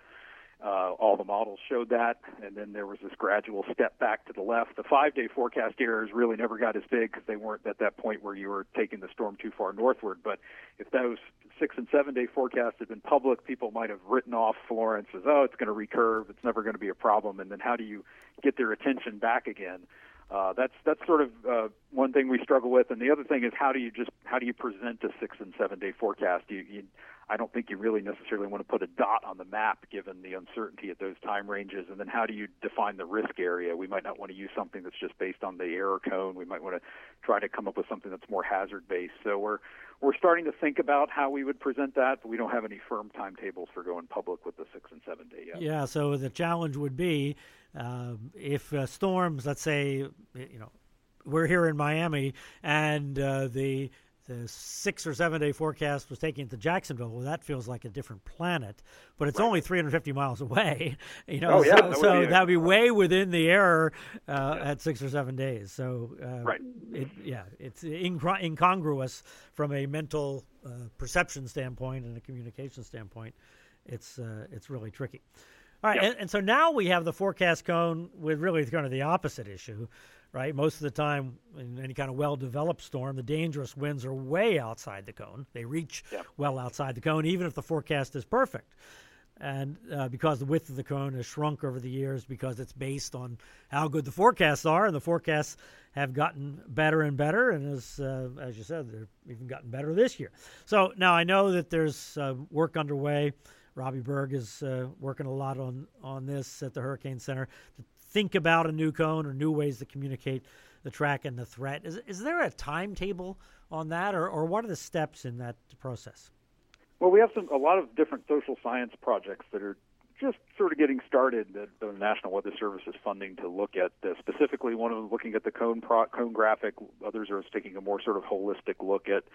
Uh, all the models showed that, and then there was this gradual step back to the left. The five-day forecast errors really never got as big because they weren't at that point where you were taking the storm too far northward. But if those six and seven-day forecasts had been public, people might have written off Florence as, "Oh, it's going to recurve. It's never going to be a problem." And then how do you get their attention back again? Uh, that's that's sort of uh, one thing we struggle with, and the other thing is how do you just how do you present a six and seven day forecast? You, you I don't think you really necessarily want to put a dot on the map given the uncertainty at those time ranges. And then how do you define the risk area? We might not want to use something that's just based on the error cone. We might want to try to come up with something that's more hazard based. So we're we're starting to think about how we would present that, but we don't have any firm timetables for going public with the six and seven day yet. Yeah. So the challenge would be uh, if uh, storms, let's say, you know, we're here in Miami and uh, the the six or seven day forecast was taking it to Jacksonville. Well, that feels like a different planet, but it's right. only 350 miles away. You know, oh, yeah, so, that so would that would be way within the error uh, yeah. at six or seven days. So, uh, right. it, yeah, it's incongruous from a mental uh, perception standpoint and a communication standpoint. It's uh, it's really tricky. All right, and, and so now we have the forecast cone with really kind of the opposite issue right? Most of the time, in any kind of well developed storm, the dangerous winds are way outside the cone. They reach yeah. well outside the cone, even if the forecast is perfect. And uh, because the width of the cone has shrunk over the years, because it's based on how good the forecasts are, and the forecasts have gotten better and better, and as uh, as you said, they've even gotten better this year. So now I know that there's uh, work underway. Robbie Berg is uh, working a lot on on this at the Hurricane Center to think about a new cone or new ways to communicate the track and the threat. Is, is there a timetable on that, or, or what are the steps in that process? Well, we have some a lot of different social science projects that are just sort of getting started. The, the National Weather Service is funding to look at specifically one of them looking at the cone pro, cone graphic. Others are taking a more sort of holistic look at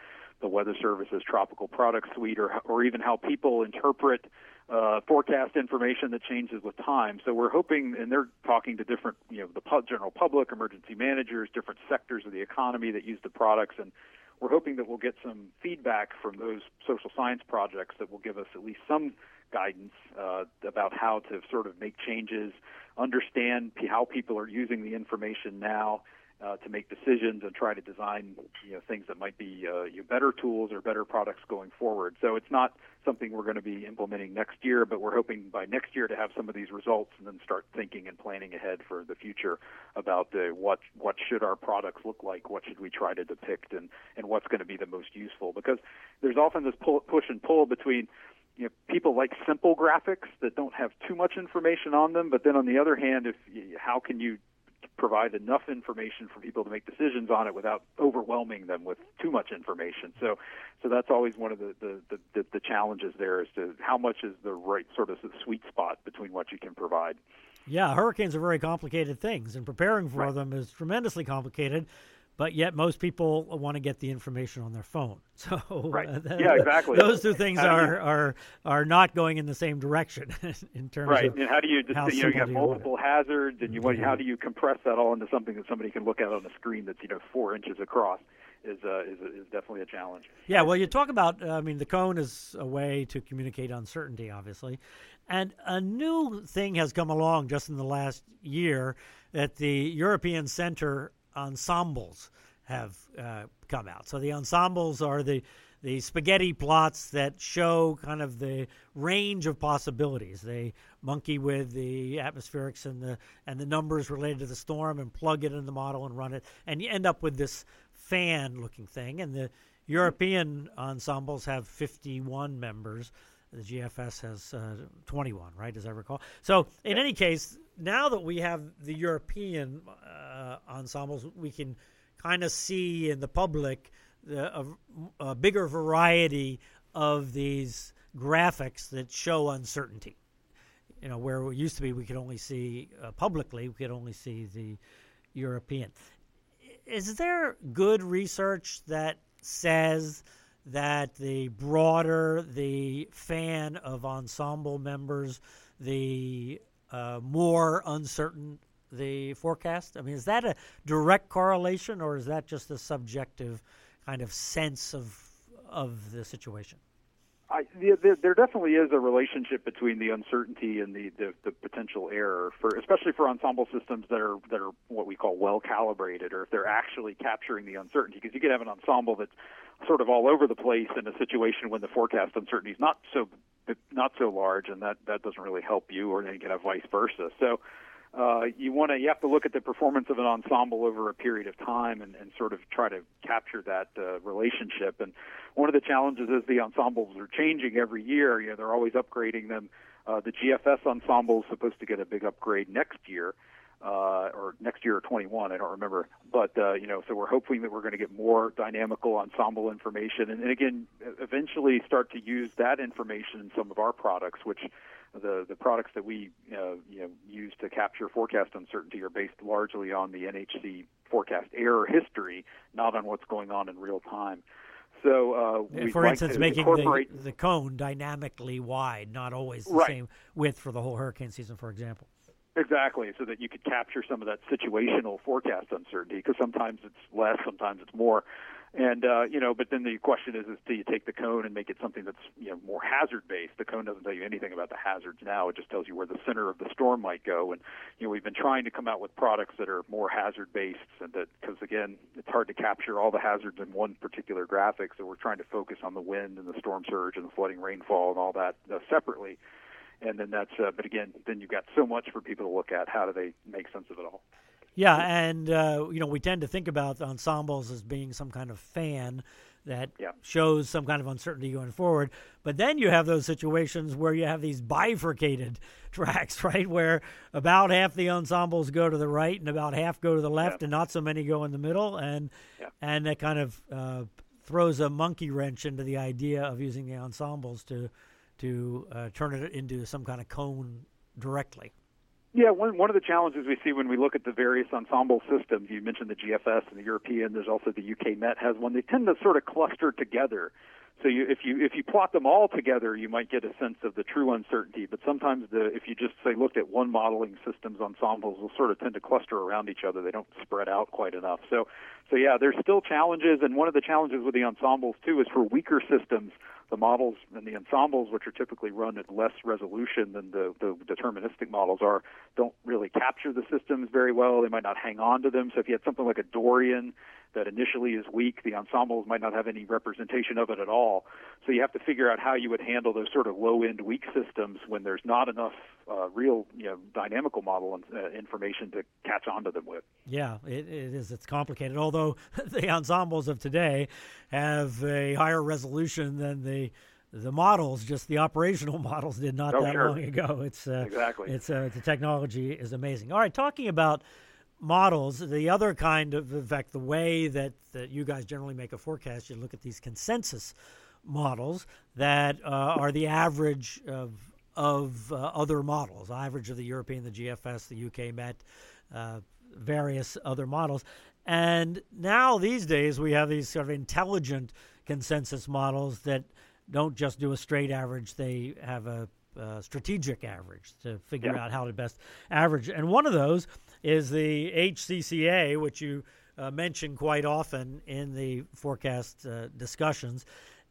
the Weather Service's tropical product suite, or or even how people interpret uh, forecast information that changes with time. So we're hoping, and they're talking to different, you know, the general public, emergency managers, different sectors of the economy that use the products, and we're hoping that we'll get some feedback from those social science projects that will give us at least some guidance uh, about how to sort of make changes, understand how people are using the information now, uh, to make decisions and try to design you know things that might be uh, you know, better tools or better products going forward. So it's not something we're going to be implementing next year, but we're hoping by next year to have some of these results and then start thinking and planning ahead for the future about uh, what what should our products look like, what should we try to depict, and and what's going to be the most useful. Because there's often this pull, push and pull between you know, people like simple graphics that don't have too much information on them, but then on the other hand, if how can you provide enough information for people to make decisions on it without overwhelming them with too much information. So, so that's always one of the the, the, the challenges there is to how much is the right sort of sweet spot between what you can provide. Yeah, hurricanes are very complicated things, and preparing for right. them is tremendously complicated but yet most people want to get the information on their phone. So right. Uh, yeah, exactly. Those two things are, you, are are not going in the same direction in terms right. of and how do you just you know you have multiple hazards and you mm-hmm. how do you compress that all into something that somebody can look at on a screen that's you know four inches across is uh, is is definitely a challenge. Yeah, well, you talk about I mean the cone is a way to communicate uncertainty, obviously, and a new thing has come along just in the last year that the European Center ensembles have uh, come out. So the ensembles are the the spaghetti plots that show kind of the range of possibilities. They monkey with the atmospherics and the and the numbers related to the storm and plug it in the model and run it, and you end up with this fan-looking thing. And the European ensembles have 51 members. The GFS has uh, 21, right, as I recall. So, in any case, now that we have the European uh, ensembles, we can kind of see in the public the, a, a, bigger variety of these graphics that show uncertainty. You know, where it used to be we could only see uh, publicly, we could only see the European. Is there good research that says that the broader the fan of ensemble members, the uh, more uncertain the forecast? I mean, is that a direct correlation, or is that just a subjective kind of sense of of the situation? I, there, there definitely is a relationship between the uncertainty and the, the, the potential error for, especially for ensemble systems that are that are what we call well calibrated, or if they're actually capturing the uncertainty. Because you could have an ensemble that's sort of all over the place in a situation when the forecast uncertainty is not so not so large, and that that doesn't really help you, or then you can have vice versa. So uh, you want to you have to look at the performance of an ensemble over a period of time and, and sort of try to capture that uh, relationship. And one of the challenges is the ensembles are changing every year. You know, they're always upgrading them. Uh, the GFS ensemble is supposed to get a big upgrade next year. Uh, or next year or 21, I don't remember. But uh, you know, so we're hoping that we're going to get more dynamical ensemble information, and, and again, eventually start to use that information in some of our products, which the the products that we uh, you know use to capture forecast uncertainty are based largely on the NHC forecast error history, not on what's going on in real time. So, uh, for like instance, making the, the cone dynamically wide, not always the right. same width for the whole hurricane season, for example. Exactly, so that you could capture some of that situational forecast uncertainty, because sometimes it's less, sometimes it's more. And uh, you know, but then the question is: is do you take the cone and make it something that's you know more hazard based? The cone doesn't tell you anything about the hazards now; it just tells you where the center of the storm might go. And you know, we've been trying to come out with products that are more hazard based, and that because again, it's hard to capture all the hazards in one particular graphic. So we're trying to focus on the wind and the storm surge and the flooding rainfall and all that uh, separately. And then that's, uh, but again, then you've got so much for people to look at. How do they make sense of it all? Yeah, and uh, you know we tend to think about ensembles as being some kind of fan that yeah. shows some kind of uncertainty going forward. But then you have those situations where you have these bifurcated tracks, right, where about half the ensembles go to the right and about half go to the left, yeah. and not so many go in the middle, and yeah. and that kind of uh, throws a monkey wrench into the idea of using the ensembles to to uh, turn it into some kind of cone directly. Yeah, one one of the challenges we see when we look at the various ensemble systems, you mentioned the GFS and the European. There's also the UK Met has one. They tend to sort of cluster together. So you, if you if you plot them all together, you might get a sense of the true uncertainty. But sometimes the if you just say looked at one modeling system's ensembles, will sort of tend to cluster around each other. They don't spread out quite enough. So so yeah, there's still challenges, and one of the challenges with the ensembles too is for weaker systems the models and the ensembles, which are typically run at less resolution than the, the deterministic models are, don't really capture the systems very well. They might not hang on to them. So if you had something like a Dorian that initially is weak, the ensembles might not have any representation of it at all. So you have to figure out how you would handle those sort of low-end weak systems when there's not enough uh, real, you know, dynamical model and, uh, information to catch onto them with. Yeah, it, it is. It's complicated. Although the ensembles of today have a higher resolution than the the models, just the operational models, did not oh, that sure. long ago. It's uh, exactly. It's uh, the technology is amazing. All right, talking about models, the other kind of, in fact, the way that, that you guys generally make a forecast, you look at these consensus models that uh, are the average of of uh, other models, average of the European, the GFS, the UK Met, uh, various other models. And now these days we have these sort of intelligent consensus models that don't just do a straight average; they have a, a strategic average to figure yeah. out how to best average. And one of those is the HCCA, which you uh, mention quite often in the forecast uh, discussions.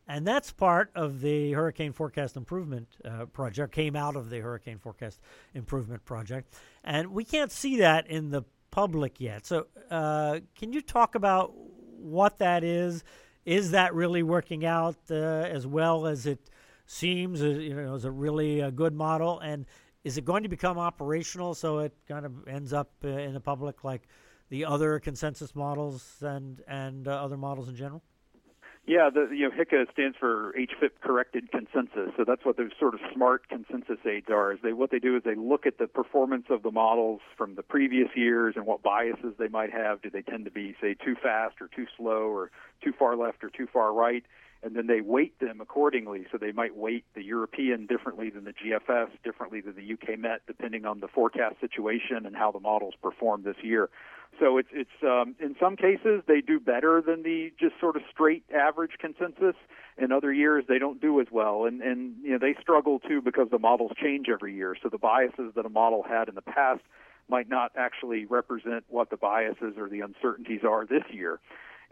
And that's part of the Hurricane Forecast Improvement uh, Project, came out of the Hurricane Forecast Improvement Project. And we can't see that in the public yet. So, uh, can you talk about what that is? Is that really working out uh, as well as it seems? Uh, you know, is it really a good model? And is it going to become operational so it kind of ends up uh, in the public like the other consensus models and and uh, other models in general? Yeah, the you know HICA stands for HFIP corrected consensus. So that's what those sort of smart consensus aids are. Is they what they do is they look at the performance of the models from the previous years and what biases they might have. Do they tend to be say too fast or too slow or too far left or too far right? And then they weight them accordingly. So they might weight the European differently than the GFS, differently than the UK Met, depending on the forecast situation and how the models perform this year. So it's it's um, in some cases they do better than the just sort of straight average consensus. In other years they don't do as well, and and you know they struggle too because the models change every year. So the biases that a model had in the past might not actually represent what the biases or the uncertainties are this year.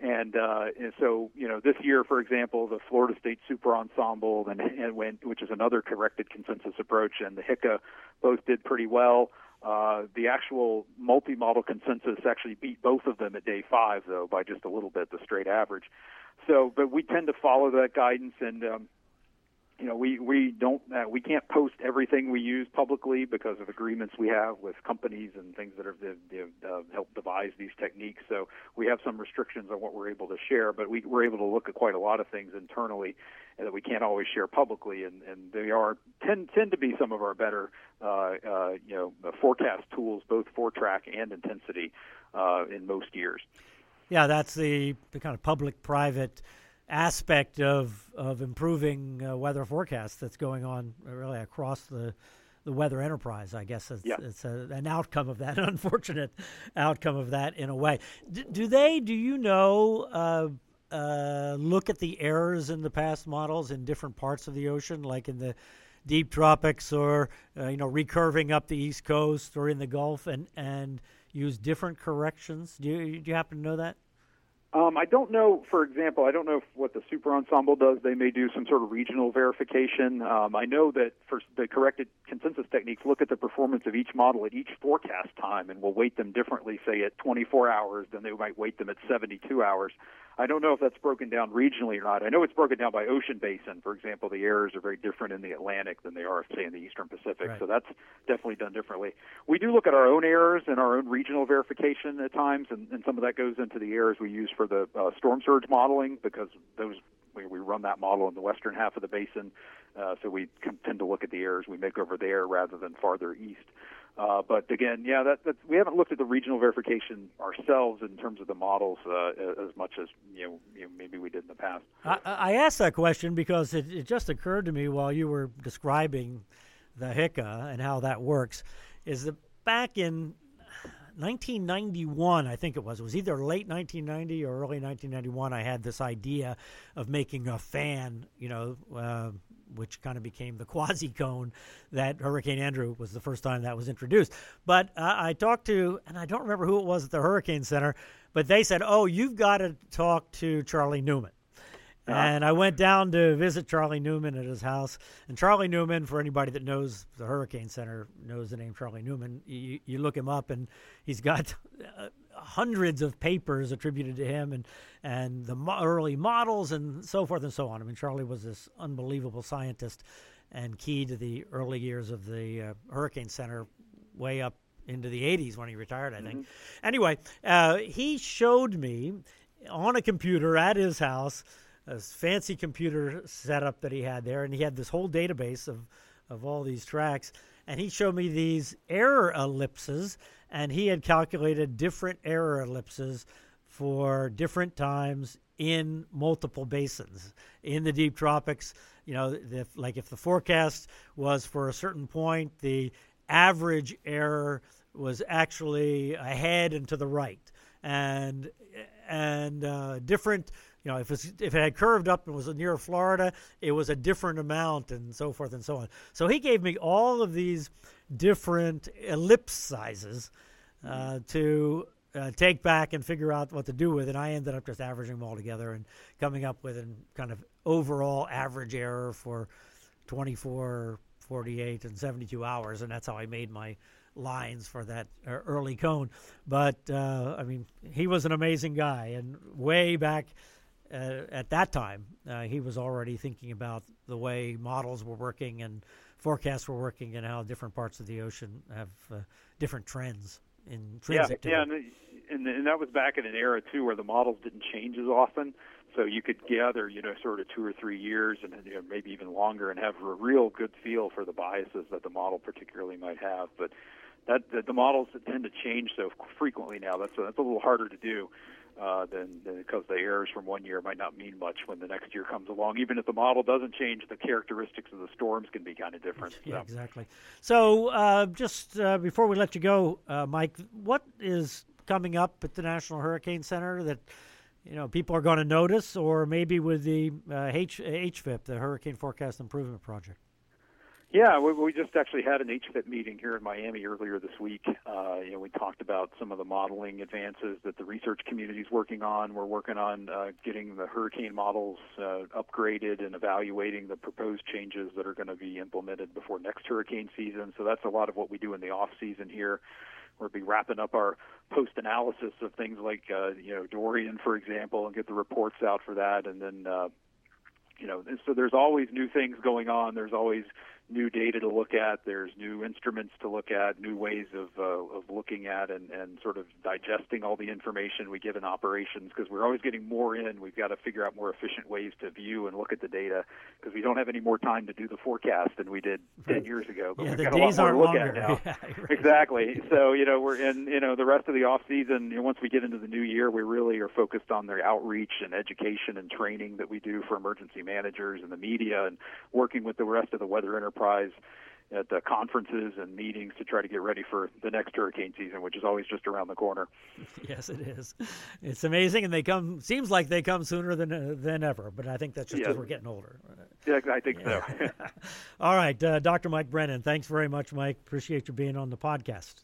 And, uh, and so, you know, this year, for example, the Florida State Super Ensemble, and, and which is another corrected consensus approach, and the HICA both did pretty well. Uh, the actual multi-model consensus actually beat both of them at day five, though, by just a little bit, the straight average. So, but we tend to follow that guidance, and um, you know, we we don't uh, we can't post everything we use publicly because of agreements we have with companies and things that have, uh, helped devise these techniques. So we have some restrictions on what we're able to share, but we, we're able to look at quite a lot of things internally that we can't always share publicly, and, and they are tend tend to be some of our better uh, uh, you know forecast tools, both for track and intensity, uh, in most years. Yeah, that's the the kind of public-private aspect of of improving uh, weather forecasts that's going on really across the the weather enterprise. I guess it's, yeah. it's a, an outcome of that, an unfortunate outcome of that in a way. D- do they? Do you know? Uh, uh, look at the errors in the past models in different parts of the ocean, like in the deep tropics, or uh, you know, recurving up the east coast or in the Gulf, and and use different corrections. Do you, do you happen to know that? Um, I don't know, for example, I don't know what the super ensemble does. They may do some sort of regional verification. Um, I know that for the corrected consensus techniques, look at the performance of each model at each forecast time and will weight them differently, say at 24 hours than they might weight them at 72 hours. I don't know if that's broken down regionally or not. I know it's broken down by ocean basin. For example, the errors are very different in the Atlantic than they are, say, in the Eastern Pacific. Right. So that's definitely done differently. We do look at our own errors and our own regional verification at times, and, and some of that goes into the errors we use for the uh, storm surge modeling because those we, we run that model in the western half of the basin, uh, so we tend to look at the errors we make over there rather than farther east. Uh, but again, yeah, that, that, we haven't looked at the regional verification ourselves in terms of the models uh, as much as you know, you know, maybe we did in the past. I, I asked that question because it, it, just occurred to me while you were describing the HICA and how that works. Is that back in 1991, I think it was. It was either late 1990 or early 1991. I had this idea of making a fan, you know, uh, which kind of became the quasi cone that Hurricane Andrew was the first time that was introduced. But uh, I talked to, and I don't remember who it was at the Hurricane Center, but they said, "Oh, you've got to talk to Charlie Neumann." Uh-huh. And I went down to visit Charlie Neumann at his house. And Charlie Neumann, for anybody that knows the Hurricane Center, knows the name Charlie Neumann. You, you look him up, and he's got uh, hundreds of papers attributed to him, and and the mo- early models, and so forth and so on. I mean, Charlie was this unbelievable scientist, and key to the early years of the uh, Hurricane Center, way up into the 80s when he retired, I think. Mm-hmm. Anyway, uh, he showed me on a computer at his house this fancy computer setup that he had there, and he had this whole database of of all these tracks. And he showed me these error ellipses, and he had calculated different error ellipses for different times in multiple basins in the deep tropics. You know, if, like if the forecast was for a certain point, the average error was actually ahead and to the right, and and uh, different you know, if if it had curved up and was near Florida, it was a different amount, and so forth and so on. So he gave me all of these different ellipse sizes uh, to uh, take back and figure out what to do with, and I ended up just averaging them all together and coming up with a kind of overall average error for 24, 48, and 72 hours, and that's how I made my lines for that uh, early cone. But uh, I mean, he was an amazing guy, and way back at that time, uh, he was already thinking about the way models were working and forecasts were working, and how different parts of the ocean have uh, different trends in yeah, yeah, and, and, and that was back in an era too where the models didn't change as often. So you could gather, you know, sort of two or three years, and you know, maybe even longer, and have a real good feel for the biases that the model particularly might have. But that the, the models tend to change so frequently now. That's a, that's a little harder to do uh, then, then because the errors from one year might not mean much when the next year comes along. Even if the model doesn't change, the characteristics of the storms can be kind of different. So. Yeah, exactly. So, uh, just uh, before we let you go, uh, Mike, what is coming up at the National Hurricane Center that you know people are going to notice, or maybe with the uh, H- HFIP, the Hurricane Forecast Improvement Project? Yeah, we, we just actually had an HFIP meeting here in Miami earlier this week. Uh, you know, we talked about some of the modeling advances that the research community is working on. We're working on uh, getting the hurricane models uh, upgraded and evaluating the proposed changes that are going to be implemented before next hurricane season. So that's a lot of what we do in the off season here. We'll be wrapping up our post analysis of things like uh, you know Dorian, for example, and get the reports out for that, and then. Uh, you know, so there's always new things going on. There's always new data to look at. There's new instruments to look at, new ways of uh, of looking at and and sort of digesting all the information we get in operations because we're always getting more in. We've got to figure out more efficient ways to view and look at the data because we don't have any more time to do the forecast than we did ten years ago. But yeah, we've the got days a lot more to look longer. at now. Yeah, right. Exactly. So you know we're in you know the rest of the off season. You know, once we get into the new year, we really are focused on the outreach and education and training that we do for emergency managers and the media and working with the rest of the weather enterprise at uh, conferences and meetings to try to get ready for the next hurricane season, which is always just around the corner. Yes, it is. It's amazing, and they come. Seems like they come sooner than uh, than ever. But I think that's just because yeah. we're getting older. Yeah, I think yeah. so. All right, uh, Dr. Mike Brennan. Thanks very much, Mike. Appreciate you being on the podcast.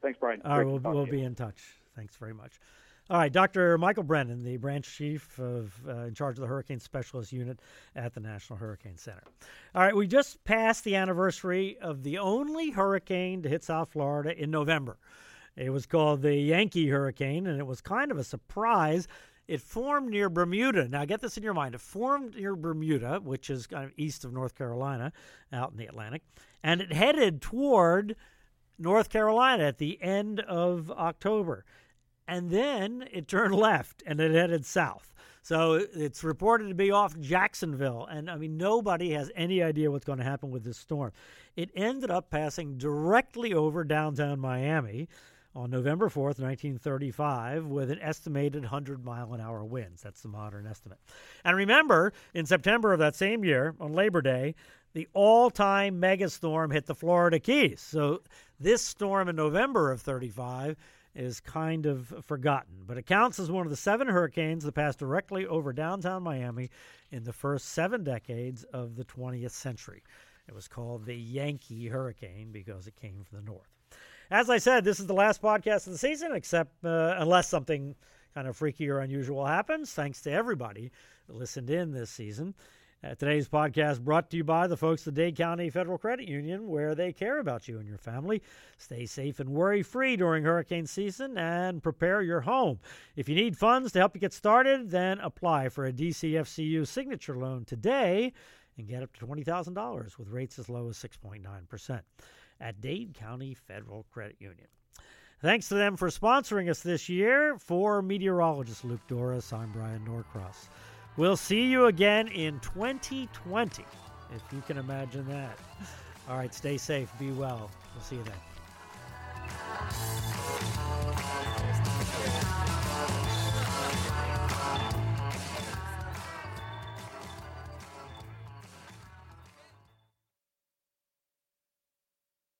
Thanks, Bryan. All right, we'll, we'll be in touch. Thanks very much. All right, Dr. Michael Brennan, the branch chief of uh, in charge of the Hurricane Specialist Unit at the National Hurricane Center. All right, we just passed the anniversary of the only hurricane to hit South Florida in November. It was called the Yankee Hurricane, and it was kind of a surprise. It formed near Bermuda. Now, get this in your mind. It formed near Bermuda, which is kind of east of North Carolina, out in the Atlantic, and it headed toward North Carolina at the end of October and then it turned left and it headed south. So it's reported to be off Jacksonville. And I mean, nobody has any idea what's going to happen with this storm. It ended up passing directly over downtown Miami on November 4th, 1935, with an estimated 100 mile an hour winds. That's the modern estimate. And remember, in September of that same year, on Labor Day, the all time megastorm hit the Florida Keys. So this storm in November of 35 is kind of forgotten, but it counts as one of the seven hurricanes that passed directly over downtown Miami in the first seven decades of the 20th century. It was called the Yankee Hurricane because it came from the north. As I said, this is the last podcast of the season, except uh, unless something kind of freaky or unusual happens. Thanks to everybody that listened in this season. Uh, today's podcast brought to you by the folks at the Dade County Federal Credit Union, where they care about you and your family. Stay safe and worry free during hurricane season and prepare your home. If you need funds to help you get started, then apply for a DCFCU signature loan today and get up to $20,000 with rates as low as 6.9% at Dade County Federal Credit Union. Thanks to them for sponsoring us this year. For meteorologist Luke Doris, I'm Bryan Norcross. We'll see you again in 2020, if you can imagine that. All right, stay safe, be well. We'll see you then.